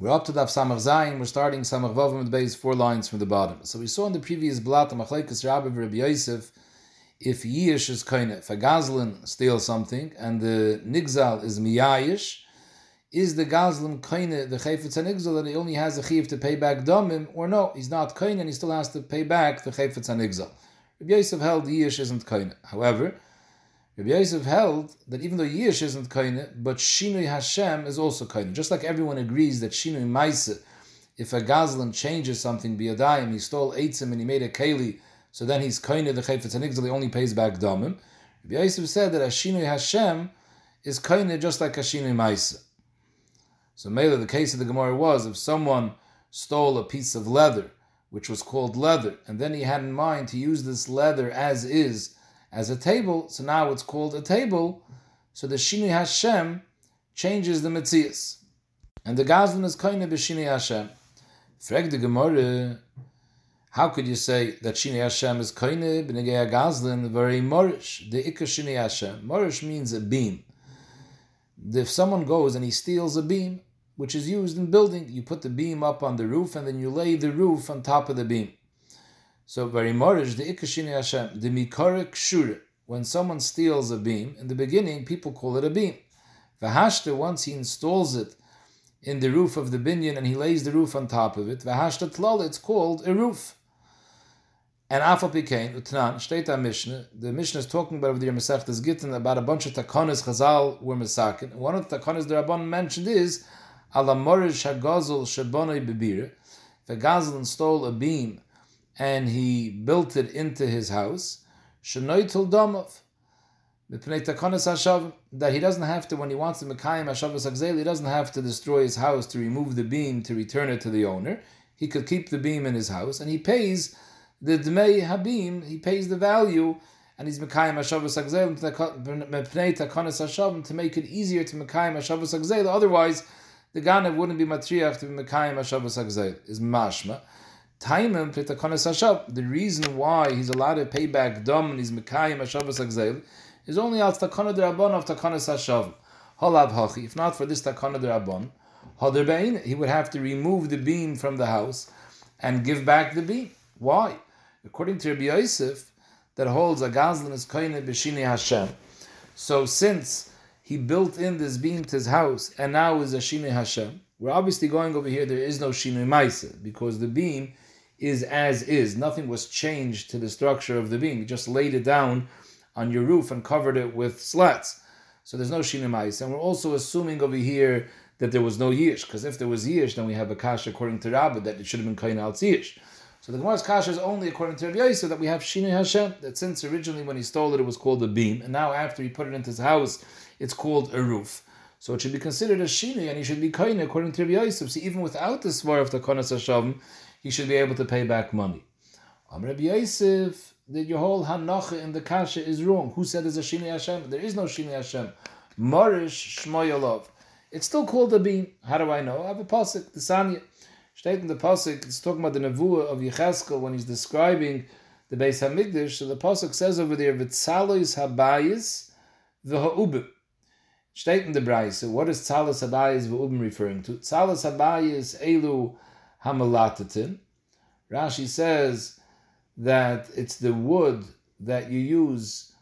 We're up to Daf Samach Zayin. We're starting Samach Vavim with the base four lines from the bottom. So we saw in the previous blat Machlekes Rabbi Rabbi Yosef if Yish is kind if a Gazlan steals something and the Nigzal is Miyayish, is the Gazlan kind the Chayfetz Nigzal that he only has a chiv to pay back Domim, or no, he's not kind and he still has to pay back the Chayfetz Nigzal. Rabbi Yosef held Yish isn't kind. However, Rabbi Yosef held that even though Yish isn't kaine, but Shinui Hashem is also kaine. Just like everyone agrees that Shinui Maise, if a Gazlan changes something, Biyadayim, he stole Eitzim and he made a Keli, so then he's kaine the Chayfetz he only pays back Damim. Rabbi Yosef said that Shinui Hashem is kaine just like a Shinui Maise. So Mela, the case of the Gemara was, if someone stole a piece of leather, which was called leather, and then he had in mind to use this leather as is, as a table, so now it's called a table. So the Shini Hashem changes the Metzias. And the Gazlan is Koine b'Shini Hashem. Frag the Gemara, how could you say that Shini Hashem is Koine b'Negei Gazlan, very Morish, the Ikka Shini Hashem. Morish means a beam. If someone goes and he steals a beam, which is used in building, you put the beam up on the roof and then you lay the roof on top of the beam. So very the ikashini Hashem the mikara kshure. When someone steals a beam, in the beginning people call it a beam. Vahashta once he installs it in the roof of the binyan and he lays the roof on top of it. Vahashta tlal it's called a roof. And Afal Utnan, State Mishnah, the Mishnah is talking about the Masechtas Gittin about a bunch of takonis Chazal were Masakin. One of the takonis the Rabban mentioned is Ala Morish Hagazal Shabonai Bebira. If a Gazal stole a beam and he built it into his house. That he doesn't have to, when he wants to Mekayim Hashavas Akzel, he doesn't have to destroy his house to remove the beam to return it to the owner. He could keep the beam in his house and he pays the Dmei Habim, he pays the value and he's Mekayim Hashavas Akzel to make it easier to Mekayim Hashavas Akzel. Otherwise, the Ganev wouldn't be Matriach to be Mekayim Hashavas Akzel, is Mashma. Taimim Hashav. The reason why he's allowed to pay back Dom and he's Mekayim Hashavas Agzel is only al Takona de Rabban of Takonis Hashav. Hachi. If not for this Takona de Rabban, Hader he would have to remove the beam from the house and give back the beam. Why? According to Rabbi Yosef, that holds a Gazlan is Koine B'Shini Hashem. So since he built in this beam to his house and now is a Shini Hashem, we're obviously going over here, there is no Shini Maisa because the beam is as is. Nothing was changed to the structure of the beam. You just laid it down on your roof and covered it with slats. So there's no shinimais. And we're also assuming over here that there was no yish, because if there was yish, then we have a kasha according to Rabbah that it should have been kain al yish. So the Gemara's kasha is only according to Rabbi Yosef that we have Shini Hashem, that since originally when he stole it, it was called a beam, and now after he put it into his house, it's called a roof. So it should be considered a Shini, and he should be kain according to Rabbi Yosef. See, even without the svar of the Konas Hashem, he should be able to pay back money. Am Rabbi Yosef, that your whole hanacha in the kasha is wrong. Who said there's a shini Hashem? There is no shini Hashem. Marish Shmoyalov. It's still called a beam. How do I know? I have a pasuk, the Sanya. In the pasuk, it's talking about the nevuah of Yecheskel when he's describing the Beis Hamikdash. So the pasuk says over there, "V'tzalois habayis v'ha'ubim." State in the Brayse, what is tzalos habayis v'ubim referring to? Tzalos habayis elu hamalatatin. Rashi says that it's the wood that you use,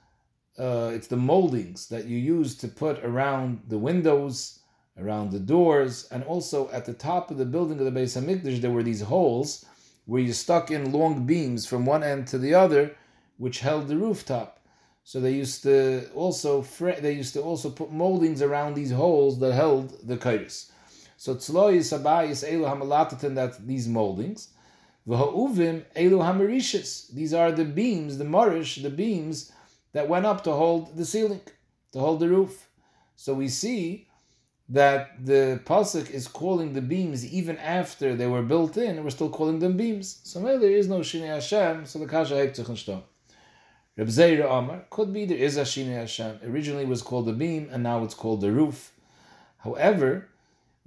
uh, it's the moldings that you use to put around the windows, around the doors, and also at the top of the building of the Beis Hamikdash, there were these holes where you stuck in long beams from one end to the other, which held the rooftop. So they used to also they used to also put moldings around these holes that held the kairos. So tzlois abayis elu hamalatatin, that these moldings. V'ha'uvim elu hamarishis. These are the beams, the marish, the beams that went up to hold the ceiling, to hold the roof. So we see that the pasuk is calling the beams even after they were built in, we're still calling them beams. So maybe there is no shini Hashem, so the kasha hektuch and Reb Zeira Amar could be there is a shini Hashem. Originally was called a beam, and now it's called the roof. However,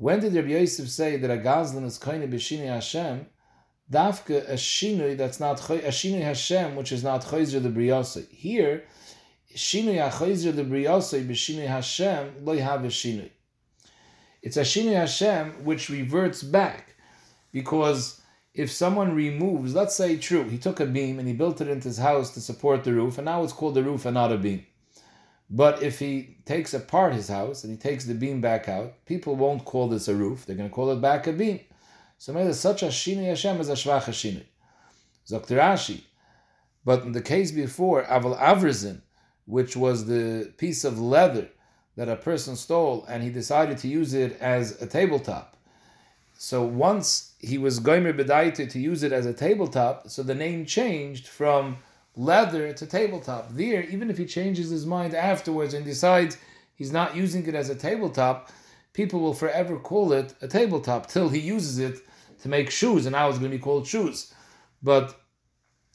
when did Rabbi Yosef say that a gazlan is kind of b'shinui Hashem? Dafka a shinui that's not a shinui Hashem, which is not chayzer the briyasa. Here, shinui hachayzer the briyasa b'shinui Hashem lo have a shinui. It's a Shinui Hashem which reverts back. Because if someone removes, let's say true, he took a beam and he built it into his house to support the roof, and now it's called the roof and not a beam. But if he takes apart his house and he takes the beam back out, people won't call this a roof. They're going to call it back a beam. So maybe such a Shinui Hashem is a Shvach Hashinui. Dr. Rashi. But in the case before, Aval Avrizin, which was the piece of leather that a person stole and he decided to use it as a tabletop. So once he was Goimer Bedaita to use it as a tabletop, so the name changed from leather to tabletop. There, even if he changes his mind afterwards and decides he's not using it as a tabletop, people will forever call it a tabletop till he uses it to make shoes, and now it's going to be called shoes. But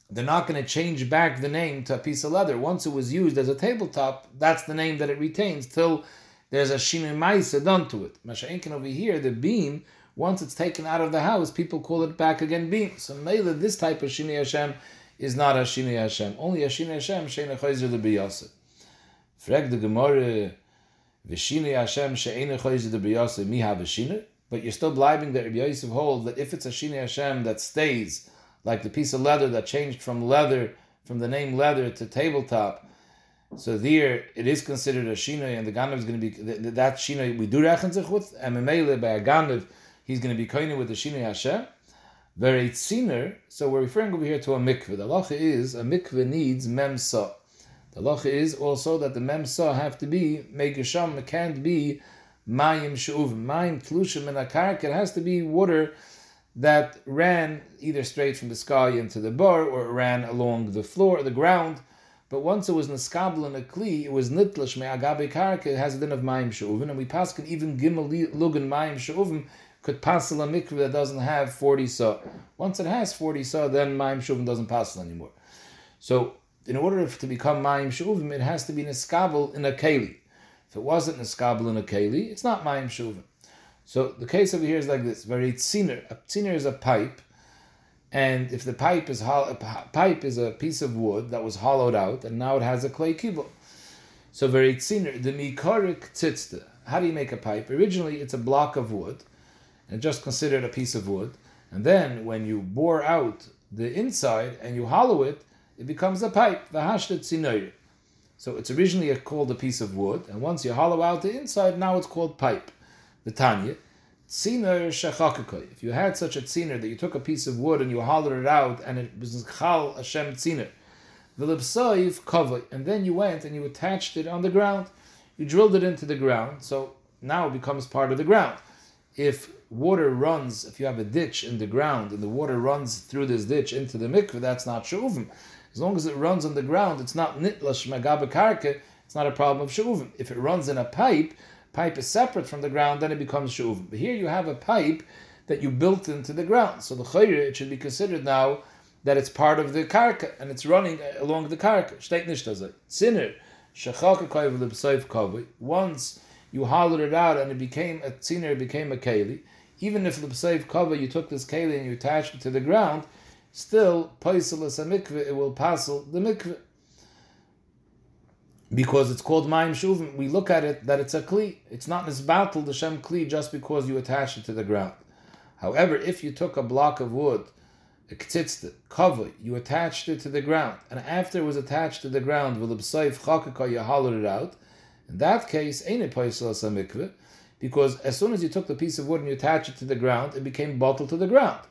they're not going to change back the name to a piece of leather. Once it was used as a tabletop, that's the name that it retains till there's a shinui maisa done to it. Masha'inkin over here, the beam, once it's taken out of the house, people call it back again beam. So Mela, this type of shinui Hashem is not a shinui Hashem. Only a shinui Hashem, she'ena chayzer the biyasa. Frag the Gemara, v'shinui Hashem she'ena chayzer the biyasa, mi ha? But you're still blibing that Rabbi Yosef holds that if it's a shinui Hashem that stays, like the piece of leather that changed from leather, from the name leather to tabletop. So there, it is considered a shinoi, and the ganav is going to be that shinoi we do rechen zich with, and memele by a ganav, he's going to be koine with the shinoi Hashem. Very tziner. So we're referring over here to a mikveh. The halacha is a mikveh needs memsa. The halacha is also that the memsa have to be megasham. Can't be mayim shuv, mayim tlushim and a It has to be water that ran either straight from the sky into the bar or ran along the floor, the ground. But once it was neskabel and a kli, it was nitlish me'agabe karka, it has a din of mayim she'uvin, and we pass can even gimel lugan mayim she'uvin could pass a mikveh that doesn't have 40 saw. Once it has 40 saw, then mayim she'uvin doesn't pass anymore. So, in order to become mayim she'uvin, it has to be neskabel in a keli. If it wasn't neskabel in a keli, it's not mayim she'uvin. So the case over here is like this: very tziner. A tziner is a pipe, and if the pipe is hollow, pipe is a piece of wood that was hollowed out, and now it has a clay kibble. So very tziner. The mikorik tzitzta. How do you make a pipe? Originally, it's a block of wood, and just considered a piece of wood. And then when you bore out the inside and you hollow it, it becomes a pipe. The hashtet tzinoyer. So it's originally called a piece of wood, and once you hollow out the inside, now it's called pipe the Tanya, tziner shachakakoy. If you had such a tziner that you took a piece of wood and you hollowed it out and it was chal Hashem tziner, v'libsoiv kavoi, and then you went and you attached it on the ground. You drilled it into the ground, so now it becomes part of the ground. If water runs, if you have a ditch in the ground and the water runs through this ditch into the mikveh, that's not shuvim. As long as it runs on the ground, it's not nitlash magabe karka, it's not a problem of shuvim. If it runs in a pipe, pipe is separate from the ground, then it becomes shuv. But here you have a pipe that you built into the ground. So the chayre, it should be considered now that it's part of the karka and it's running along the karka. Zinner, shachaka kaiv l'b'soif kavui. Once you hollowed it out and it became a zinner, it became a keli. Even if l'b'soif kavui, you took this keli and you attached it to the ground, still, paisel a mikveh, it will passel the mikveh. Because it's called Mayim Shuvim, we look at it that it's a Kli. It's not Nisbatul, the Shem Kli, just because you attach it to the ground. However, if you took a block of wood, a ktitzta, cover, you attached it to the ground, and after it was attached to the ground, you hollowed it out, in that case, ain't it mikveh, because as soon as you took the piece of wood and you attach it to the ground, it became bottled to the ground.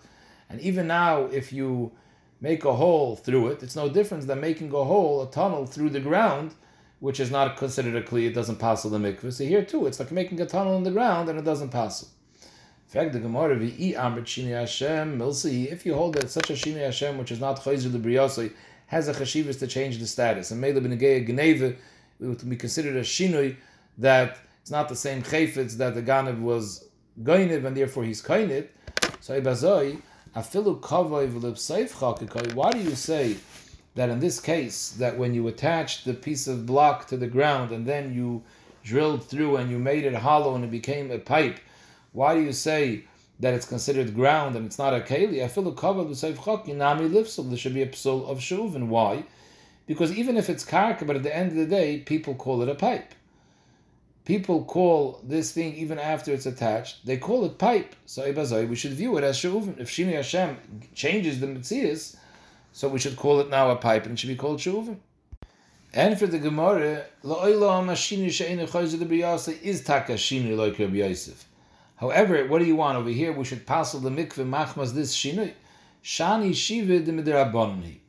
And even now, if you make a hole through it, it's no difference than making a hole, a tunnel through the ground, which is not considered a kli, it doesn't pass the mikveh. So here too, it's like making a tunnel in the ground and it doesn't pass. In fact, the Gemara vi amrit shini Hashem milsi. If you hold that such a shini Hashem, which is not chayzer the has a chashivas to change the status, and mele b'negeya gneva, it would be considered a shinui that it's not the same chayfetz that the ganav was goinev, and therefore he's kainit. So ibazoi afilu kavoi v'lipseif Why do you say? that in this case, that when you attached the piece of block to the ground and then you drilled through and you made it hollow and it became a pipe, why do you say that it's considered ground and it's not a keli? I feel a cover with Seif Nami Lifsul. There should be a psul of shuv. And why? Because even if it's karka, but at the end of the day, people call it a pipe. People call this thing even after it's attached, they call it pipe. So we should view it as sheuvim. If Shini Hashem changes the mitzias, so we should call it now a pipe and it should be called sheuvim. And for the Gemara, la'olam hashini she'enu chayzer the b'yasa is takashini like Rabbi Yosef. However, what do you want over here? We should pass the mikveh machmas this shinui. Shani shiva de midrabonni.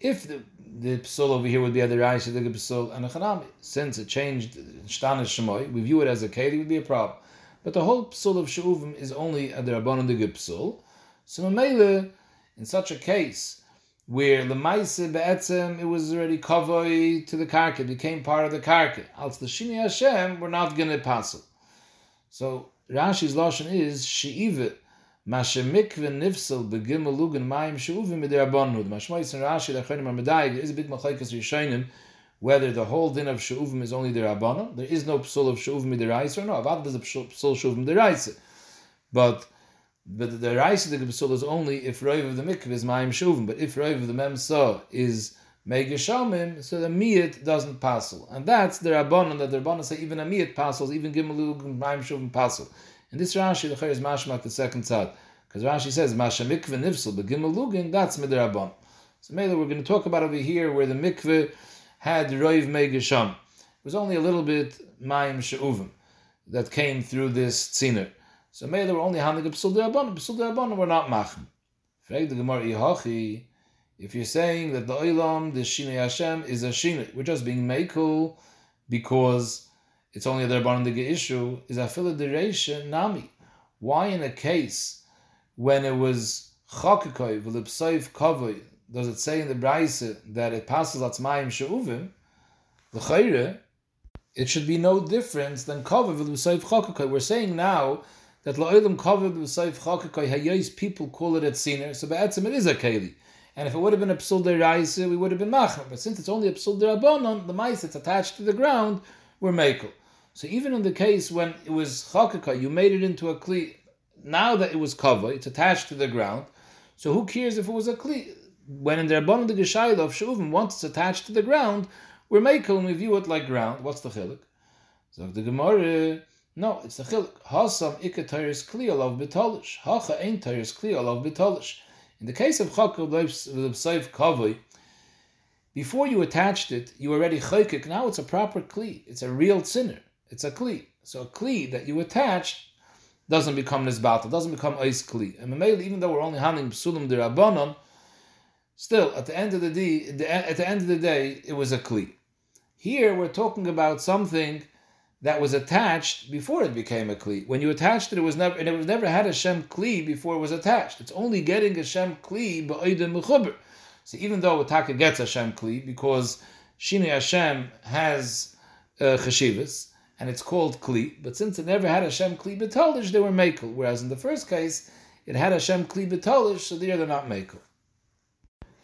If the the psul over here would be other Rashi, the psul and a chanami. Since it changed shtana shemoy, we view it as a keli, would be a problem. But the whole psul of sheuvim is only a derabon the psul. So in such a case where the maise be'etzem it was already kavoi to the karka, became part of the karka. Als the shini Hashem, we're not going to pass it. So Rashi's lashon is she'ivet Mashe mikve nifsel begimel lugen mayim sheuvim midirabonu. The mashmois and Rashi lechonim are is a big machlekes rishonim whether the whole din of sheuvim is only the rabbanon. There is no psul of sheuvim midiraisa or no. Avad there's a psul sheuvim midiraisa, but but the raisa the psul is only if roiv of the mikve is mayim sheuvim. But if roiv of the memsa is megashamim, so the miyat doesn't passel, and that's the rabbanon that the rabbanon say even a miyat passels, even gimel lugen mayim sheuvim passel. And this Rashi, the is mashmak the second side. Because Rashi says, Masha mikveh nifsel begimel lugin, that's midrabban. So maybe we're going to talk about over here where the mikveh had roiv megasham. It was only a little bit mayim she'uvim that came through this tziner. So maybe we're only handling a psul derabban. Psul derabban we're not machm. the Gemara. If you're saying that the oilam, the shinei Hashem, is a shinei, we're just being meikul because it's only a the issue is a dereisha nami. Why in a case when it was chakikoy v'lipsoif kavoy does it say in the brayse that it passes atzmayim sheuvim? The it should be no difference than kavoy v'lipsoif chakikoy. We're saying now that la'olam kavoy v'lipsoif chakikoy hayos people call it a tziner, so be'etzim it is a keli. And if it would have been a psul deraisa, we would have been machmer. But since it's only a psul derabonon, the mice it's attached to the ground, we're makel. So even in the case when it was chakaka, you made it into a kli. Now that it was kava, it's attached to the ground. So who cares if it was a kli? When in the Rabban the Geshayla of Shuvim, once it's attached to the ground, we're making we view it like ground. What's the chilik? So the Gemara, no, it's the chilik. Hasam ikatayris kli alav betolish. Hacha ein tayris kli alav betolish. In the case of chakka b'seif kavoi, before you attached it, you already chaykik. Now it's a proper kli. It's a real sinner. It's a kli. So a kli that you attach doesn't become battle, doesn't become ice kli. And even though we're only handling psulim derabanon, still at the end of the day, at the end of the day, it was a kli. Here we're talking about something that was attached before it became a kli. When you attached it, it was never and it was never had a shem kli before it was attached. It's only getting a shem kli ba'odim mechuber. So even though Taka gets a shem kli because Shini Hashem has uh, cheshivas, and it's called Kli. But since it never had Hashem Kli Betolish, they were Makel. Whereas in the first case, it had Hashem Kli Betolish, so there they're not Makel.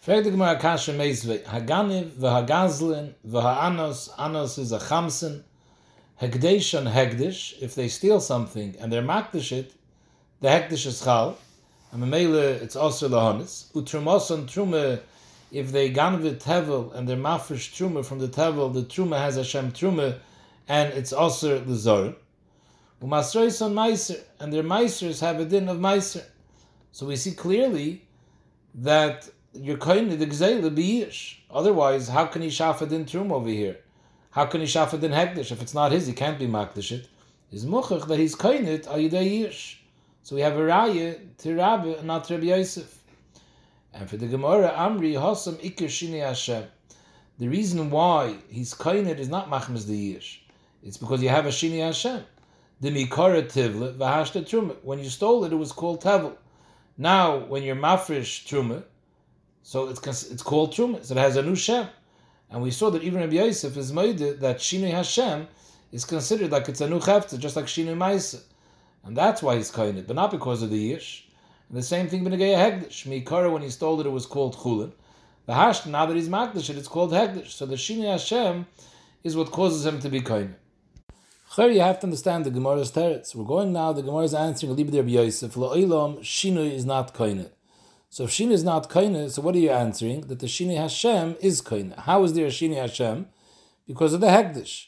Frag Haganiv, V'Hagazlin, V'Ha'anos, Anos is a Chamsen, Hegdesh and Hegdish, if they steal something and they're Makdish it, the Hegdish is Chal, and Mamela, it's also Lahonis, Utrumos and Trume, if they ganvit tevel and they're mafresh truma from the tevel, the truma has Hashem truma, and it's also the Zor. Umasrois on Meiser, and their Meisers have a din of Meiser. So we see clearly that you're kind of the Gzeila Be'ish. Otherwise, how can he shafa din Trum over here? How can he shafa din Hekdish? If it's not his, he can't be Makdish it. He's Muchach that he's it Yish. So we have a Raya to Rabbi, not Rabbi Yosef. And for the Gemara, Amri Hosam Ikir Shini Hashem. The reason why he's kind is not Machmas the Yish. It's because you have a Shini Hashem. The Mikara Tivle, Vahashta Truma. When you stole it, it was called Tevel. Now, when you're Mafresh Truma, so it's, it's called Truma. So it has a new Shem. And we saw that even Rabbi Yosef is made that Shini Hashem is considered like it's a new Chefta, just like Shini Maisa. And that's why he's kind it, but not because of the Yish. And the same thing Benegaya Hegdish. Mikara, when he stole it, it was called Chulin. The Hashta, now that he's Makdish it, it's called Hegdish. So the Shini Hashem is what causes him to be kind. Here you have to understand the Gemara's teretz. We're going now, the Gemara is answering Libid Rabbi Yosef, La'olam, Shinui is not koine. So if Shinui is not koine, so what are you answering? That the Shinui Hashem is koine. How is there a Shinui Hashem? Because of the Hegdish.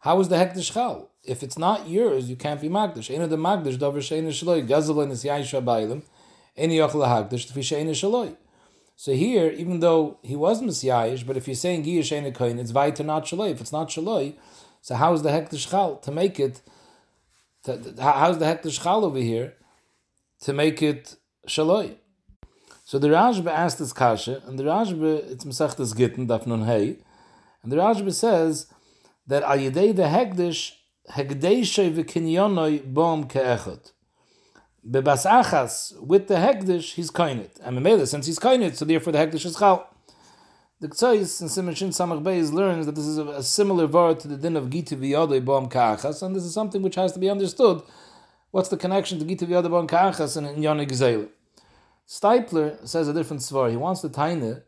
How is the hektish chal? If it's not yours, you can't be magdish. Ain't the magdish dover shein shaloi gazelin is yaisha bailim. Any yochel hagdish shein shaloi. So here, even though he was messiahish, but if you're saying giyish ain't koin, it's vaita not shaloi. If it's not shaloi, so how is the hektish chal to make it? To, how's the hektish chal over here to make it shaloi? So the Rashba asked this kasha, and the Rashba it's Masechtas Gittin daf nun hey, and the Rashba says that al yedei the hekdish hekdeshe v'kinyonoi bom ke'echot. Bebas achas with the hekdish he's koinit, and Memela since he's koinit, so therefore the hekdish is chal. The Ktsois in Simon Shin Samach Beis learns that this is a, a similar word to the din of Gita v'yodei bom ka'achas, and this is something which has to be understood. What's the connection to Gita v'yodei bom ka'achas and Yonah Gzeila? Steipler says a different svar. He wants to taine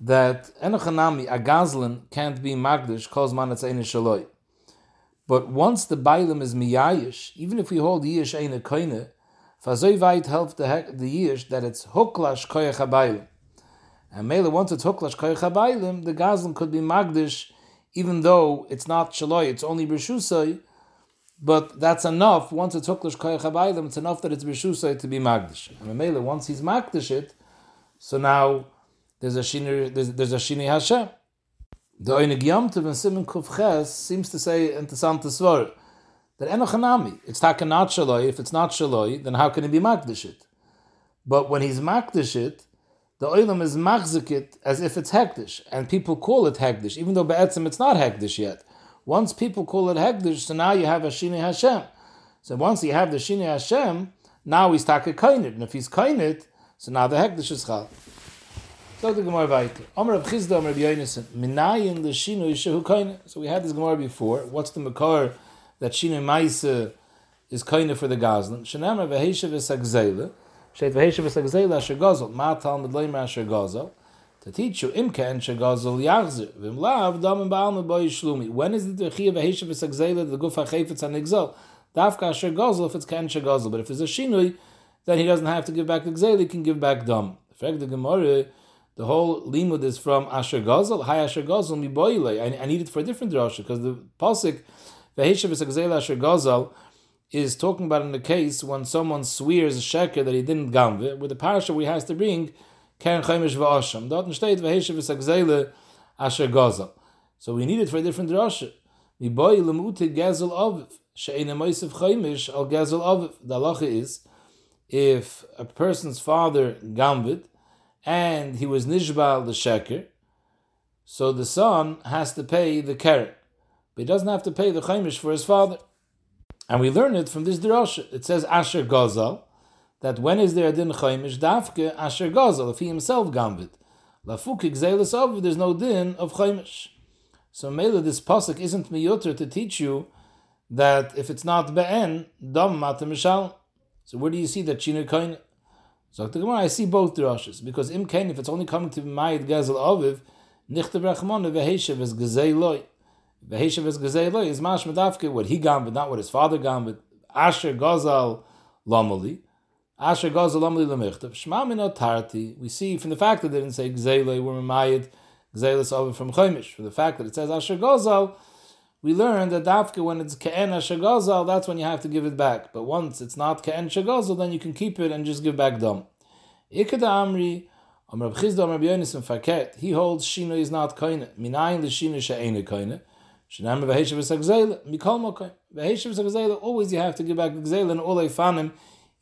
that enochanami a gazlan can't be magdish calls man it's shaloi. But once the bailim is miyayish, even if we hold yish eine koine, fazoy vayit help the the yish that it's huklash koyach habaylim. And mele once it's huklash koyach habaylim, the gazlan could be magdish even though it's not shaloi, it's only b'shusay, but that's enough. Once it's huklash koyach habaylim, it's enough that it's b'shusay to be magdish. And mele once he's magdish it, so now there's a shini Hashem. The Oinig Yom Tov in Simon Kuf seems to say interessante svar that enochanami it's taka not shaloi. If it's not shaloi, then how can it be makdish it? But when he's makdish it, the oilam is machzik as if it's hektish, and people call it hektish, even though be'etzim it's not hektish yet. Once people call it hektish, so now you have a shini Hashem. So once you have the shini Hashem, now he's taka kainit, and if he's kainit, so now the hektish is chal. So the Gemara weiter. Omer of Chisda, Omer. Minayin the Shinu Yishahu Koine. So we had this Gemara before. What's the Makar that Shinu Maisa is Koine for the Gazlan? Shanamar v'heisha v'sagzela. Sheit v'heisha v'sagzela asher gazel. Ma asher. To teach you, imken shegazel yachzir. V'im lav dam ba'al meboy shlumi. When is it the Chia v'heisha v'sagzela the Gufa Chayfetz anigzel? Dafka asher gazel if it's ken shegazel. But if it's a Shinui, then he doesn't have to give back the Gzel, he can give back dam. Frag the Gemara, the whole limud is from Asher Gazel. Hi Asher Gazel mi. I, I need it for a different drasha because the pasuk v'heshav is Asher Gazel is talking about in the case when someone swears a sheker that he didn't gamve, with the parasha we has to bring keren chaimish v'asham. Dort steht v'heshav is Asher Gazel. So we need it for a different drasha. Mi boile lemute Gazel aviv she'ena moisav chaimish al Gazel aviv. The halacha is if a person's father gamved and he was nishbal the sheker, so the son has to pay the keren, but he doesn't have to pay the chaimish for his father. And we learn it from this drasha. It says Asher Gazal, that when is there a din chaimish dafke Asher Gazal if he himself gambit. Lafuk gzelis of there's no din of chaimish. So Mela, this pasuk isn't miyuter to teach you that if it's not be'en, dam matamishal. So where do you see that chinu kain? So the Gemara, I see both drushes because im kain if it's only coming to Mayit Gezel Aviv, nichtav rachmon veheshev is gezei loy. Veheshev is gezei loy is mash medavke what he gambit, not what his father gambit. Asher Gazal Lamali. Asher Gazal Lamali Lamichtav. Shema minot tarti. We see from the fact that they didn't say gezei loy, we're Mayit Gezelis Aviv from Chaimish. From the fact that it says Asher Gazal, we learn that dafka when it's ke'en shagazal, that's when you have to give it back. But once it's not ke'en shagazal, then you can keep it and just give back dam. Ikada amri, he holds Shino is not koine. Minayin the Shino she'ene koine. Mikol always you have to give back the gzela and all fanim,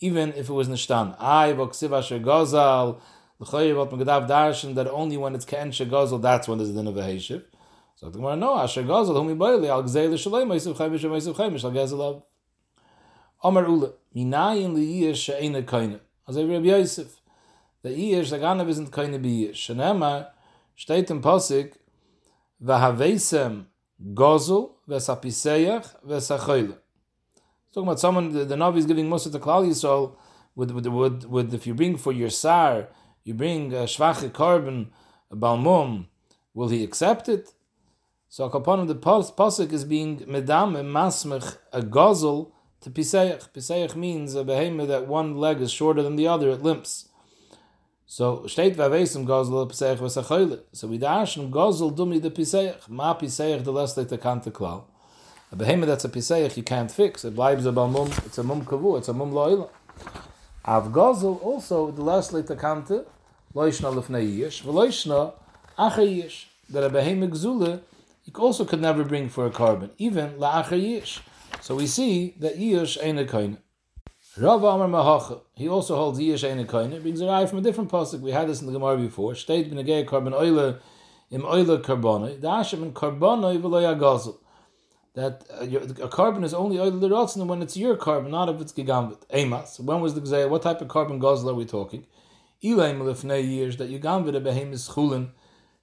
even if it was nishtan. Ay, v'ksiv asher gozal, l'choyev ot megadav darshan, that only when it's ke'en shagazal, that's when there's a din of v'heshav. So the Gemara, no, Asher Gazel, whom boile al Gzeil Shalei, Meisiv Chaimish, Meisiv Chaimish, al Gezel Av. Omer Ule, Minayin li Yish she'ena koine. Also Rabbi Yosef, the Yish, the isn't koine bi Yish. Shenema, steht im Posik, Gozel, Vesapiseyach, Vesachoyle. Talking about someone, the, the Navi is giving of the Klal Yisrael, with, with, with, with, if you bring for your Sar, you bring a Shvache Korban, a Balmum, will he accept it? So upon the pasuk is being medam and masmech a gozel to piseich. Piseich means a behemoth that one leg is shorter than the other; it limps. So steht vavesim gozel piseich v'sachoyle. So we dashen gozel dumi the piseich ma piseich the less like the kante klal. A behemoth that's a piseich you can't fix. It blibes a mum, it's a mum kavu, it's a mum lo'ila. Av gozel also, the last late kante, loishna lefnei yish, acher yish. That a behemoth gzule, you also could never bring for a carbon, even la'acher yish. So we see that yish ain't a koine. Rav Amar Mahacha, he also holds Yish Ein Koine, brings a raya from a different pasuk. We had this in the Gemara before. State b'negei carbon oile im oile carbonoi, da'ashem in carbonoi v'lo yagazel. That uh, a carbon is only oile l'rotzen when it's your carbon, not if it's gigambit. Emas. When was the gzei? What type of carbon gazel are we talking? Ilaim lefnei years that you gambit a behemis chulin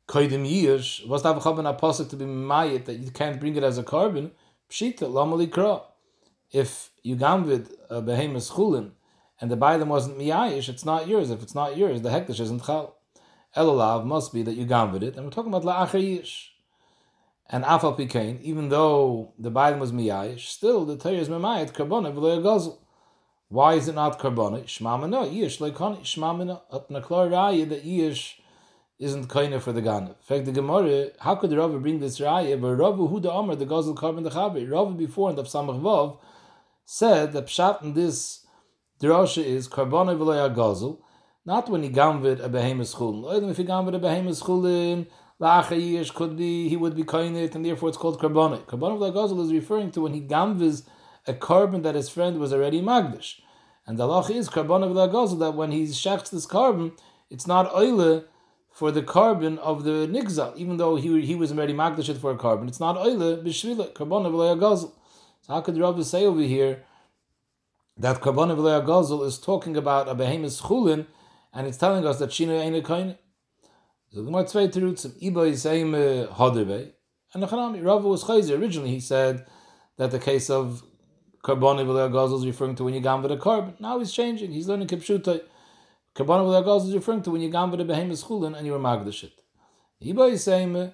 koidim years. Was that a pasuk to be mayit that you can't bring it as a carbon? Pshita lamali kra if you gamvid a uh, behemoth chulin and the them wasn't miyayish, it's not yours. If it's not yours, the hektish isn't chal. Elolav must be that you gamvid it, and we're talking about la'acher yish. And afal pikain, even though the them was miyayish, still the Torah is memayit karbona v'lo yagozel. Why is it not karbona? Shmamina yish leikoni shmamina at naklor raya that yish isn't kind for the Gana. In fact, the Gemara, how could the Rava bring this raya? But Rava who the Amr, the Gazel carbon the Chabi. Rava before in the Samach Vav, said that pshat in this drasha is karbona v'loya gazel, not when he gamvid a behemoth chulin. If he gamvid a behemoth chulin, la'acha yish could be he would be kainit, and therefore it's called karbona. Karbona v'loya gazel is referring to when he gamviz a carbon that his friend was already magdish. And the lach is karbona v'loya gazel that when he shechs this carbon, it's not oile for the carbon of the nigzal, even though he, he was already magdish for a carbon. It's not oile b'shvila karbona v'loya gazel. So how could Rabbi say over here that Karbon V'lei is talking about a behemoth chulin, and it's telling us that Shino ain't a koine? So the Gemara Tzvei Terutzim, Iba is saying uh, Haderbe, and Nechanami, Rabbi was chayzer. Originally he said that the case of Karbon V'lei is referring to when you gam with a carbon. Now he's changing, he's learning Kipshutai. Karbon V'lei is referring to when you gam with a behemoth chulin and you were magdash it. Iba is saying uh,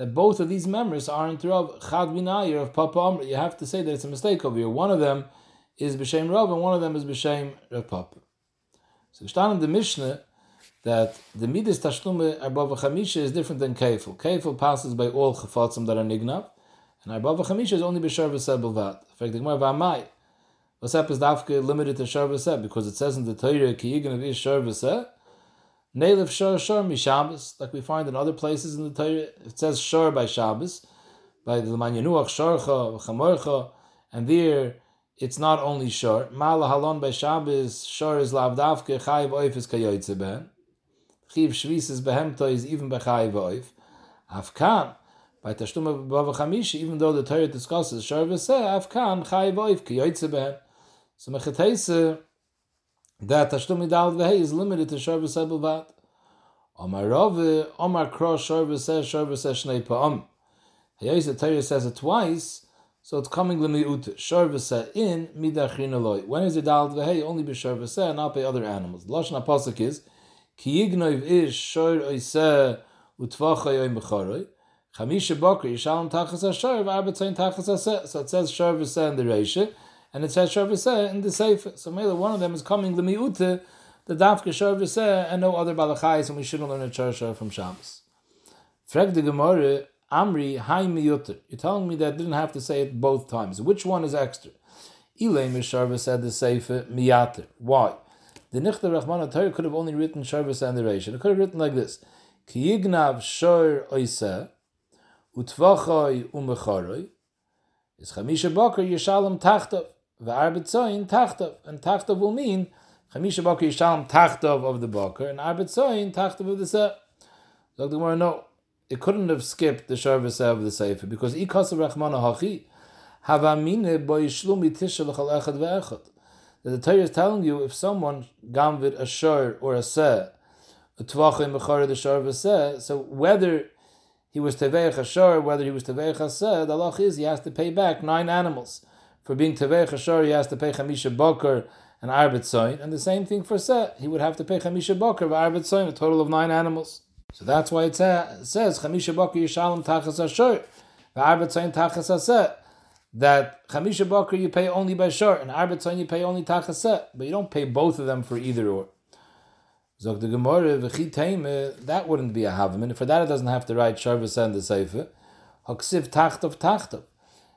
that both of these members aren't Rav Chad Binayer of Papa Amr. You have to say that it's a mistake over here. One of them is B'Shem Rav and one of them is B'Shem Rav Papa. So stand in the Mishnah that the Midas Tashlume Arbava Chamisha is different than Kefil. Kefil passes by all Chafatzim that are Nignav, and Arbava Chamisha is only B'Sher V'Seh B'Vad. In fact, the Gemara V'Amai, V'Seh is Dafke limited to Sher because it says in the Torah, Ki Yigan of Ish Sher V'Seh, Nelev Shor Shor Mi Shabbos, like we find in other places in the Torah. It says Shor by Shabbos, by the Leman Yenuach Shorcha, Chamorcha, and there it's not only Shor. Mala Halon by Shabbos, Shor is Lavdavke, Chayiv Oif is Kayoytze Ben. Chiv Shvis is Behemto is even by Chayiv Oif. Afkan, by Tashtum Bava Chamishi, even though the Torah discusses Shor V'seh, Afkan, Chayiv Oif, Kayoytze Ben. So Mechetese, that Tashlum Midal Vehe is limited to Shor V'seh. Omar Rove, Omar Kro Shor V'seh, Shnei. Here the Torah says it twice, so it's coming Lemiut, Shor V'seh in Midachin Eloi. When is it Dal Vehe? Only be Shor V'seh, not by other animals. The Lashon HaPasuk is, Ki Yignoiv Ish Shor Oiseh Utvachai Oim B'choroi. Chamisha Boker Yishalom Tachas HaShor V'arbetzayin Tachas HaSeh. So it says Shor in the Reisha and it says Shavaseh in the Sefer. So maybe one of them is coming the miute, the Dafka Shavaseh, and no other Balachais, and we shouldn't learn a Char from Shabbos. Frag the Gemara, Amri, Hai Miyuter. You're telling me that I didn't have to say it both times. Which one is extra? Ilay Misharva said the Sefer Miyater. Why? The Nichter Rahman Torah could have only written Sharvasa and the Reish. It could have written like this: Ki yignav shor oiseh, utvachoi umecharoi, is chamisha boker yishalom tachtov. V'arbet zoin tachtov. And tachtov will mean Chamisha Bakar Yishalom tachtov of the Bakar, and Arbet zoin tachtov of the. So the Gemara, no, it couldn't have skipped the Shar of the Sefer, because Ikas Rachmana Hachi, Havamine bo Yishlumi Tisha L'chal Echad Ve'echad. That the Torah is telling you, if someone gamvid a Shar or a Seh, a Tvachim Bechar the Shar V'Seh, so whether he was Teveich a Shar, whether he was Teveich a Seh, the Allah is he has to pay back nine animals for being Tevei Chashor, he has to pay Chamisha Boker and Arbet Soin, and the same thing for Seh, he would have to pay Chamisha Boker and Arbet Soin, a total of nine animals. So that's why it, says Chamisha Boker Yishalom Tachas Ashor, Arbet Soin Tachas Aseh, that Chamisha Boker you pay only by Shor, and Arbet Soin you pay only Tachas Seh, but you don't pay both of them for either or. Zog the Gemara, that wouldn't be a Havim, and for that it doesn't have to write Shor and the Sefer. Haksiv Tachtov Tachtov.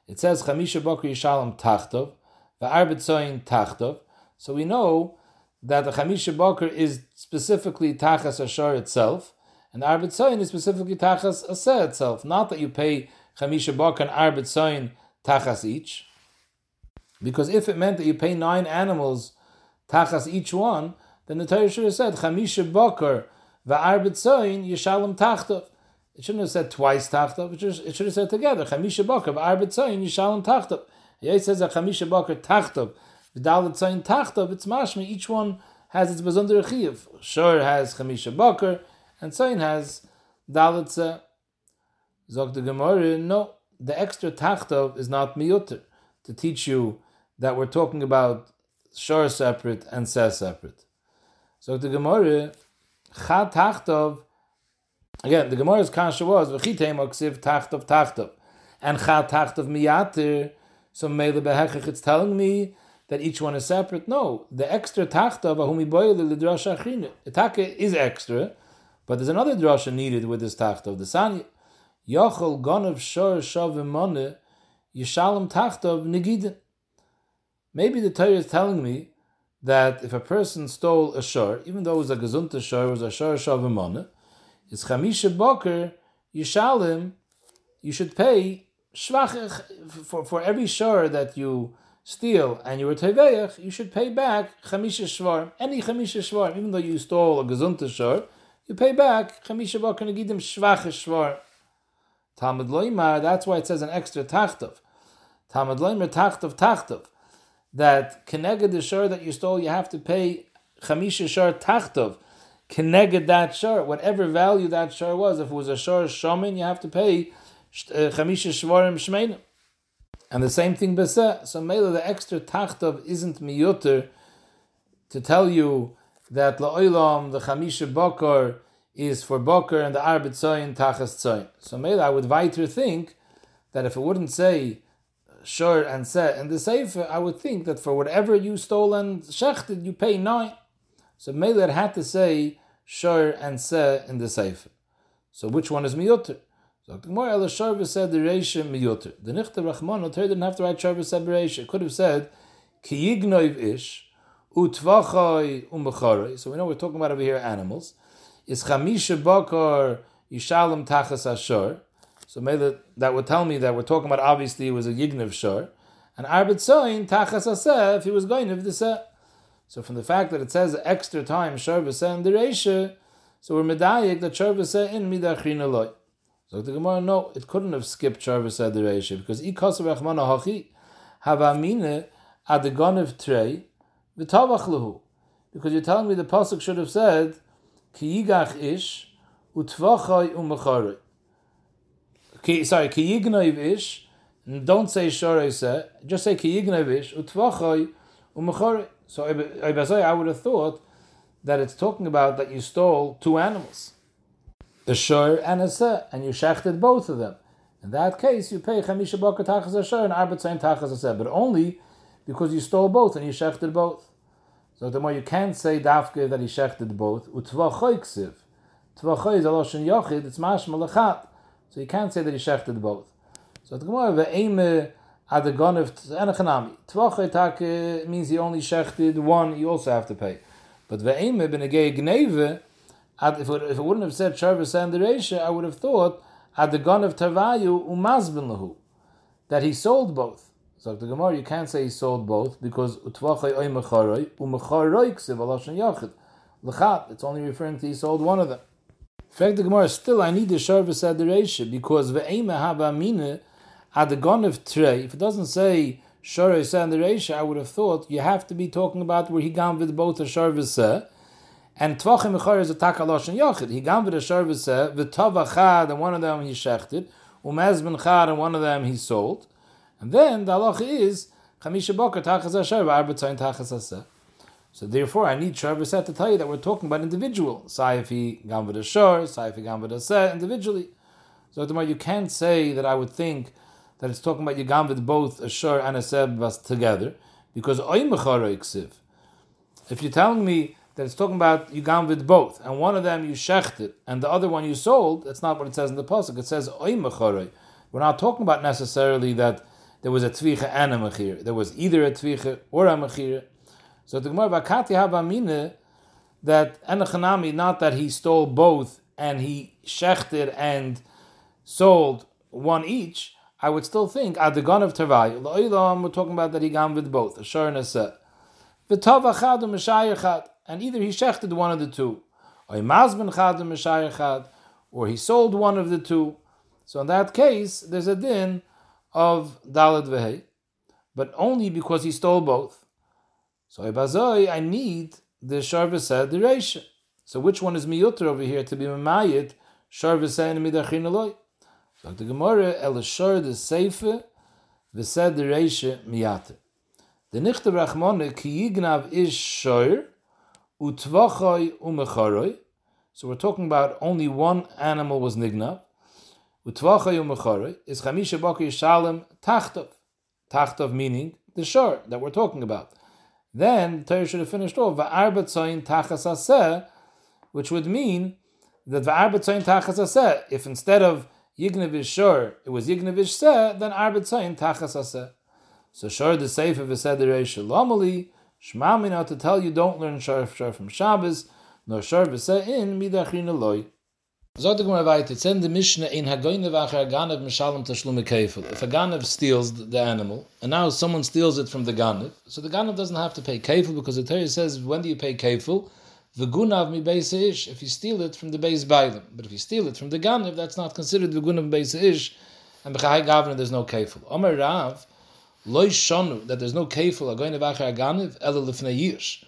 It says Chamisha Boker Yishalom Tachtov, Va'arbet Soin Tachtov. So we know that the Chamisha Boker is specifically Tachas Ashar itself, and the Arbet Soin is specifically Tachas Aseh itself. Not that you pay Chamisha Boker and Arbet Soin Tachas each. Because if it meant that you pay nine animals Tachas each one, then the Torah should have said Chamisha Boker Va'arbet Soin Yishalom Tachtov. It shouldn't have said twice Tachtov, it should have said together Chamisha Boker Va'arbet Soin Yishalom Tachtov. Yeah, it says a Chamisha Boker Tachtov V'dalet Zayin Tachtov, it's mashmi, each one has its Bazundar Chiv. Shor has Chamisha Boker, and Zayin has Dalet. Zog the Gemara, no, the extra Tachtov is not miyuter, to teach you that we're talking about Shor separate and Seh separate. Zog the Gemara, Cha Tachtov, again, the Gemara's kasha was, V'chitei Moksiv Tachtov Tachtov, and Cha Tachtov Miyater, so Mele Behechach, it's telling me that each one is separate. No, the extra tachta v'humi boyle l'drasha achrina. The taka is extra, but there's another drasha needed with this tachta of the sanya. Yochel gonav shor shavimone yishalom tachta of negidin. Maybe the Torah is telling me that if a person stole a shor, even though it was a gezunta shor, it was a shor shavimone, it's chamisha boker yishalim, you should pay shvach for, for every shor that you steal and you were teveich, you should pay back chamisha shvar, any chamisha shvar, even though you stole a gezunta Shor, you pay back chamisha bakar negidim shvach shvar. Talmud loimar, that's why it says an extra tachtov. Talmud loimar tachtov tachtov. That keneged the shor that you stole, you have to pay chamisha shor tachtov. Keneged that shor, whatever value that shor was, if it was a shor shomin, you have to pay uh, chamisha shvarim shmeinim. And the same thing beseh. So Mela, the extra tachtov isn't miyuter to tell you that la'olam, the chamisha bokor, is for bokor and the arbet tzoyin tachas tzoyin. So Mela, I would weiter think that if it wouldn't say shor and se in the sefer, I would think that for whatever you stole and shechted, you pay nine. So Mela had to say shor and se in the sefer. So which one is miyuter? So the Gemara El Sharva said the Reisha Miyoter. The Nichta Rachman Torah didn't have to write Sharva said Reisha. Could have said Ki Yignoiv Ish Utvachai Umbacharoi. So we know we're talking about over here animals. Is Chamisha Bakar Yishalom Tachas Ashor. So maybe that would tell me that we're talking about obviously it was a Yigniv Shor. And Arbet Soin Tachas Aseh if he was going to the Seh. So from the fact that it says extra time Sharva Seh in the Reisha, so we're medayik that Sharva Seh in Midachin Eloi. So the Gemara, no, it couldn't have skipped Sharva said the Reisha because Ikos Rachmana Hachi Havamine Adegonev Trey V'Tavach Lehu. Because you're telling me the pasuk should have said Ki Yigach Ish Utvachai Umacharei. Sorry, Ki Yignoiv Ish. Don't say Shorei Se. Just say Ki Yignoiv Ish Utvachai Umacharei. So I would have thought that it's talking about that you stole two animals the shor and a seh, and you shechted both of them. In that case, you pay chamisha bakar tachas shor and arbet zayin tachas seh, but only because you stole both and you shechted both. So the more you can't say dafke that he shechted both. Utvachoy ksiv. Tvachoy is a loshen yochid. It's mashma lechat. So you can't say that he shechted both. So the Gemara ve'eme adagonev enechanami. Tvachoy take means he only shechted one. You also have to pay. But ve'eme benegei gneve if it, wouldn't have said Sharvis and the I would have thought at the gun of Tavayu umazbin lahu that he sold both. So the Gemara, you can't say he sold both because utvachay oy mecharoy umecharoy ksiv alashon yachid lechat. It's only referring to he sold one of them. In fact, the Gemara still I need the the Reisha because ve'ema hava mine at the of trey. If it doesn't say Sharvis and the Reisha, I would have thought you have to be talking about where he gone with both a Sharvis and Tvachim Mechor is a Takalosh and Yochid. He gam with the Chad, and one of them he shechted, Umezben Chad, and one of them he sold. And then the halach is Chamisha Boker Tachas Asher, Arbetzayin Tachas Aseh. So therefore, I need Sharva to tell you that we're talking about individual. Saifi gam with a shor, Saifi gam with a seh, individually. So the you can't say that I would think that it's talking about with both a shor and a together, because Oy Mechor If you're telling me that it's talking about with both, and one of them you shechted, and the other one you sold, that's not what it says in the pasuk. It says oy We're not talking about necessarily that there was a tvicha and a mechira. There was either a tvicha or a mechira. So the Gemara Vakati Havamina that Enochanami, not that he stole both and he shechted and sold one each, I would still think Adagon of Tavai. We're talking about that he gone with both, a shor and either he shechted one of the two, or or he sold one of the two. So in that case, there's a din of Dalad Vehei, but only because he stole both. So I need the Sharvasa the Reisha. So which one is miyuter over here to be Mamayit, Sharvasa and Midachin Eloi? The Gemara, El Shor the Seife, Vesed the Reisha Miyater. The Nichte Rachmone, Ki Yignav is Shor, Utvachoi Umecharoi. So we're talking about only one animal was Nignav. Utvachoi Umecharoi is Chamisha Bakir Shalem Tachtov. Tachtov meaning the shore that we're talking about then the Torah should have finished off va'arba tzoyin tachas which would mean that va'arba tzoyin tachas if instead of yignevish shor it was yignevish seh, then tachas aseh. So shor the sefer v'seder reish lomali shmamina to tell you don't learn shor, shor from Shabbos nor shor v'seh in midachin eloi. Zot the Gemara weiter, it's in the Mishnah in Hagoyne vacher Ganav Mishalem Tashlume Kefil. If a Ganav steals the animal, and now someone steals it from the Ganav, so the Ganav doesn't have to pay Kefil because the Torah says, when do you pay Kefil? V'gunav mi beis ish, if you steal it from the base bailim. But if you steal it from the Ganav, that's not considered v'gunav beis ish, and b'chai gavna there's no Kefil. Omer Rav, loy shonu, that there's no Kefil, Hagoyne vacher Ganav, ela lifnei yish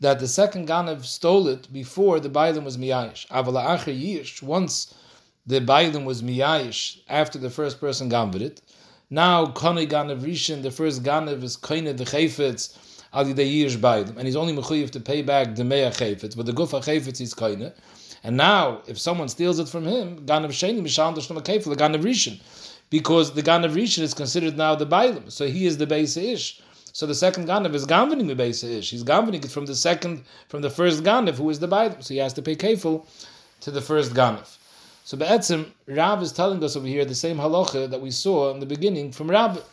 that the second Ganav stole it before the Bailim was Miyayish. Avala Acher Yish, once the Bailim was Miyayish, after the first person Ganav it, now Kone Ganav Rishon, the first Ganav is Koine the Chayfetz, Ali the Yish Bailim, and he's only Mechuyev to pay back the Chayfetz, but the Gufa Chayfetz is Koine. And now, if someone steals it from him, Ganav Sheni, Mishal Kayfel, the Ganav Rishon, because the Ganav Rishon is considered now the Bailim, so he is the Beis Ish. So the second Ganav is Gamvaning the base ish. He's Gamvaning it from the second, from the first Ganav, who is the Baidim. So he has to pay kefil to the first Ganav. So Be'etzim, Rav is telling us over here the same halacha that we saw in the beginning from Rav.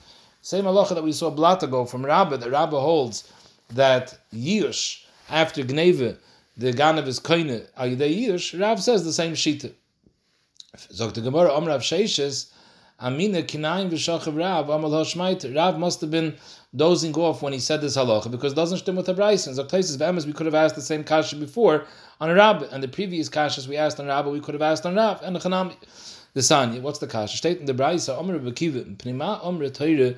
Same halacha that we saw blat ago from Rabbah, that Rabbah holds that Yish, after Gneve, the Ganav is Koine, Ayidei Yish, Rav says the same Shita. Zok the Gemara, Om Rav Sheishes, Amina Kinaim V'Shachav Rav, Amal Hoshmaiter. Rav must have been dozing off when he said this halacha because it doesn't stem with the Bryson. So places of we could have asked the same kasha before on a Rab, and the previous kashas we asked on Rab, we could have asked on Rav and the Chanami. The Sanya, what's the kasha? State in the Brysa, Omer Bekiva, Pnima Omer Tashlumi.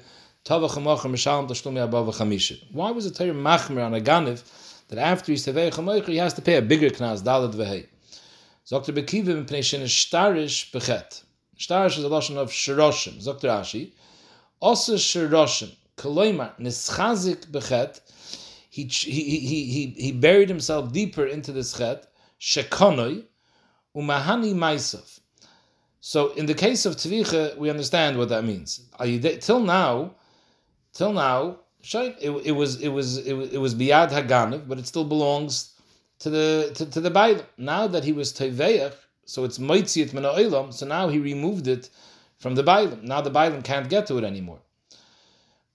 Why was the Teire Machmer on a Ganiv that after he's Tavei Chamoicher he has to pay a bigger knas, Dalet Vehei? Dr. Bekiva, Pnei Shin Shtarish Bechet. Shtarish is a lotion of Shiroshim. Dr. Ashi. Also Shiroshim. Koloimar, nischazik bechet, he, he, he, he, he buried himself deeper into this chet, shekonoi, umahani maisov. So in the case of tvicha, we understand what that means. Till now, till now, it, it was it was it was, it was haganav, but it still belongs to the to, to the Bible. Now that he was teveach, so it's moitziat min So now he removed it from the Bible. Now the Bible can't get to it anymore.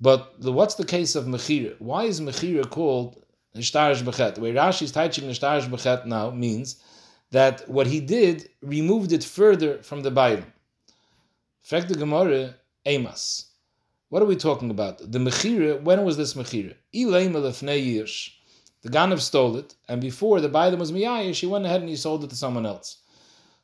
But the, what's the case of Mechira? Why is Mechira called Nishtarish Bechet? The way Rashi is teaching Nishtarish Bechet now means that what he did removed it further from the Bible. Frek the Gemara, Emas. What are we talking about? The Mechira, when was this Mechira? Ilaim years. The Ganav stole it, and before the Bible was Miyayish, he went ahead and he sold it to someone else.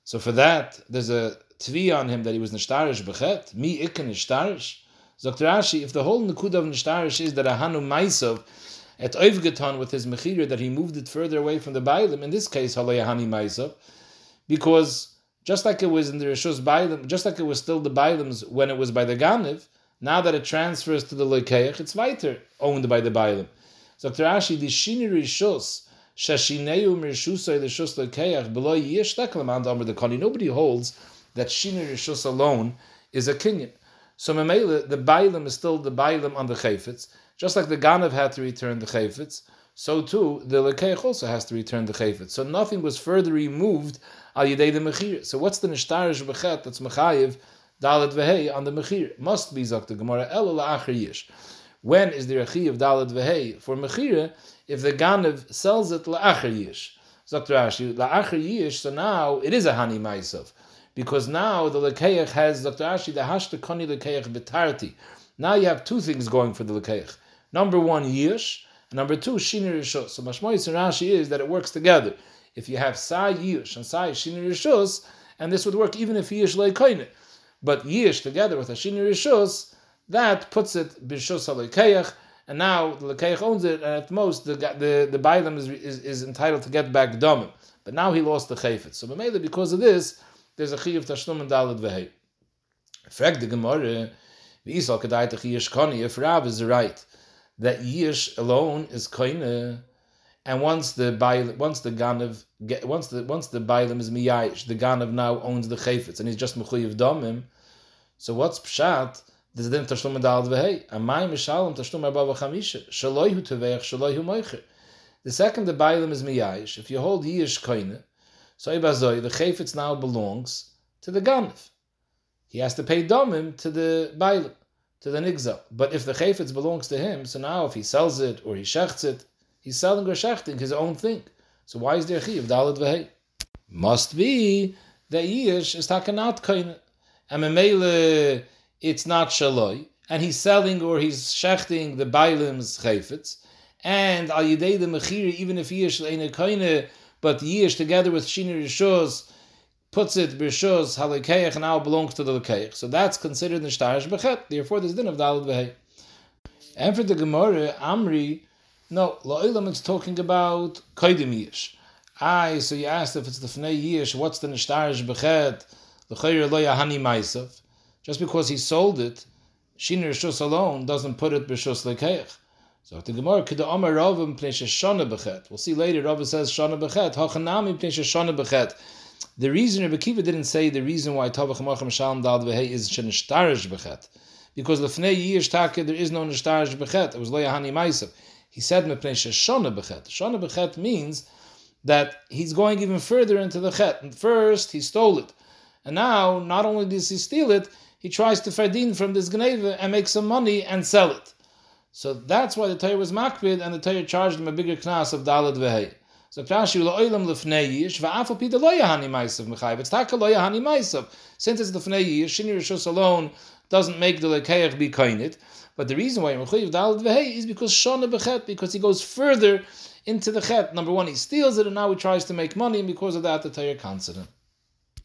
So for that, there's a tvi on him that he was Nishtarish Bechet. Mi ikan Nishtarish. Dr. Rashi, if the whole Nakud of Nishtarish is that Ahanu Maisov at Oivgeton with his Mechira, that he moved it further away from the Bailim, in this case, Halayahani Maisov, because just like it was in the Rishus Bailim, just like it was still the Bailim's when it was by the Ganiv, now that it transfers to the Lekeach, it's weiter owned by the Bailim. Dr. Rashi, the Shini Rishus, Shashineu Mirshusay the Shus Lekeach, below Yesh Amr the Kani, nobody holds that Shini Rishus alone is a Kenyan. So Memela, the Bailim is still the Bailim on the Chayfetz. Just like the Ganav had to return the Chayfetz, so too the Lekeich also has to return the Chayfetz. So nothing was further removed al Yidei the Mechir. So what's the Nishtarish Bechet that's Mechayiv Dalet Vehei on the Mechir. Must be Zakta Gemara El La'achar Yish. When is the a Chi of Dalet Vehei for Mechira if the Ganev sells it La'achar Yish? Zakta Rashi, La'achar Yish, so now it is a Hani Maisav. Because now the Lekeich has, Dr. Ashi, the Hashta Koni Lekeich Betarti. Now you have two things going for the Lekeich. Number one, Yish, number two, Shinir Rishos. So Mashmoyis and Rashi is that it works together. If you have Sai Yish and Sai Shinir Rishos, and this would work even if Yish Leikoine. But Yish together with a Shinir Rishos, that puts it Bishos HaLekeich, and now the Lekeich owns it, and at most the the, the Bailam is, is, is entitled to get back Domim. But now he lost the Chayfet. So Mamela, because of this, there's a Chiv Tashlum and Dalad Vehei. Frag the Gemara, if Rav is right, that Yish alone is Koine, and once the once the Ganav, once the once the Bailam is Miyayish, the Ganav now owns the Chayfetz, and he's just Mechuyev Domim, so what's Pshat? This is then Tashlum and Dalad Vehei. Amay Mishalom Tashlum Arba V'chamisha, Shaloi Hu Teveich, Shaloi Hu Moicher. The second, the Bailam is Miyayish. If you hold Yish Koine, so Ibazoi, the Chayfetz now belongs to the Ganav. He has to pay Domim to the Bailam, to the Nigza. But if the Chayfetz belongs to him, so now if he sells it or he shechts it, he's selling or shechting his own thing. So why is there Chiv Dalad Vehei? Must be that Yish is takanat kain. And Memele, it's not Shaloi. And he's selling or he's shechting the Bailim's Chayfetz. And al yidei the mechiri, even if Yish le'ene kaine, but Yish together with Shini Rishos puts it Rishos Halikeich now belongs to the Lekeich. So that's considered the Shtarish Bechet. Therefore, there's din of Dalad Vehei. And for the Gemara, Amri, no, La'ilam is talking about Kaidim Yish. Aye, so you asked if it's the Fnei Yish, what's the Nishtarish Bechet? The Chayr Lo Yahani Maisav. Just because he sold it, Shini Rishos alone doesn't put it Rishos Lekeich. So the Gemara could Amar Ravim Pnei Shana Bechet. We'll see later. Rav says Shana Bechet. Hachanami Pnei Shana Bechet. The reason Rebbe Kiva didn't say the reason why Tavach Macham Shalom Dal Vehe is Shenishtarish Bechet. Because Lefnei Yish Taka there is no Nishtarish Bechet. It was Lo Yahani Maisav. He said Mepnei Shana Bechet. Shana Bechet means that he's going even further into the Chet. And first he stole it. And now, not only does he steal it, he tries to fardin from this Gneva and make some money and sell it. So that's why the Torah was makbid, and the Torah charged him a bigger knas of dalad vehei. So Rashi lo'ilam lefnei yish va'afu pida lo yahani mechayiv. It's taka lo yahani maisav. Since it's lefnei yish, shini rishus alone doesn't make the lekeich be kainit. But the reason why mechayiv dalad vehei is because shana bechet, because he goes further into the chet. Number one, he steals it, and now he tries to make money, and because of that, the Torah considered.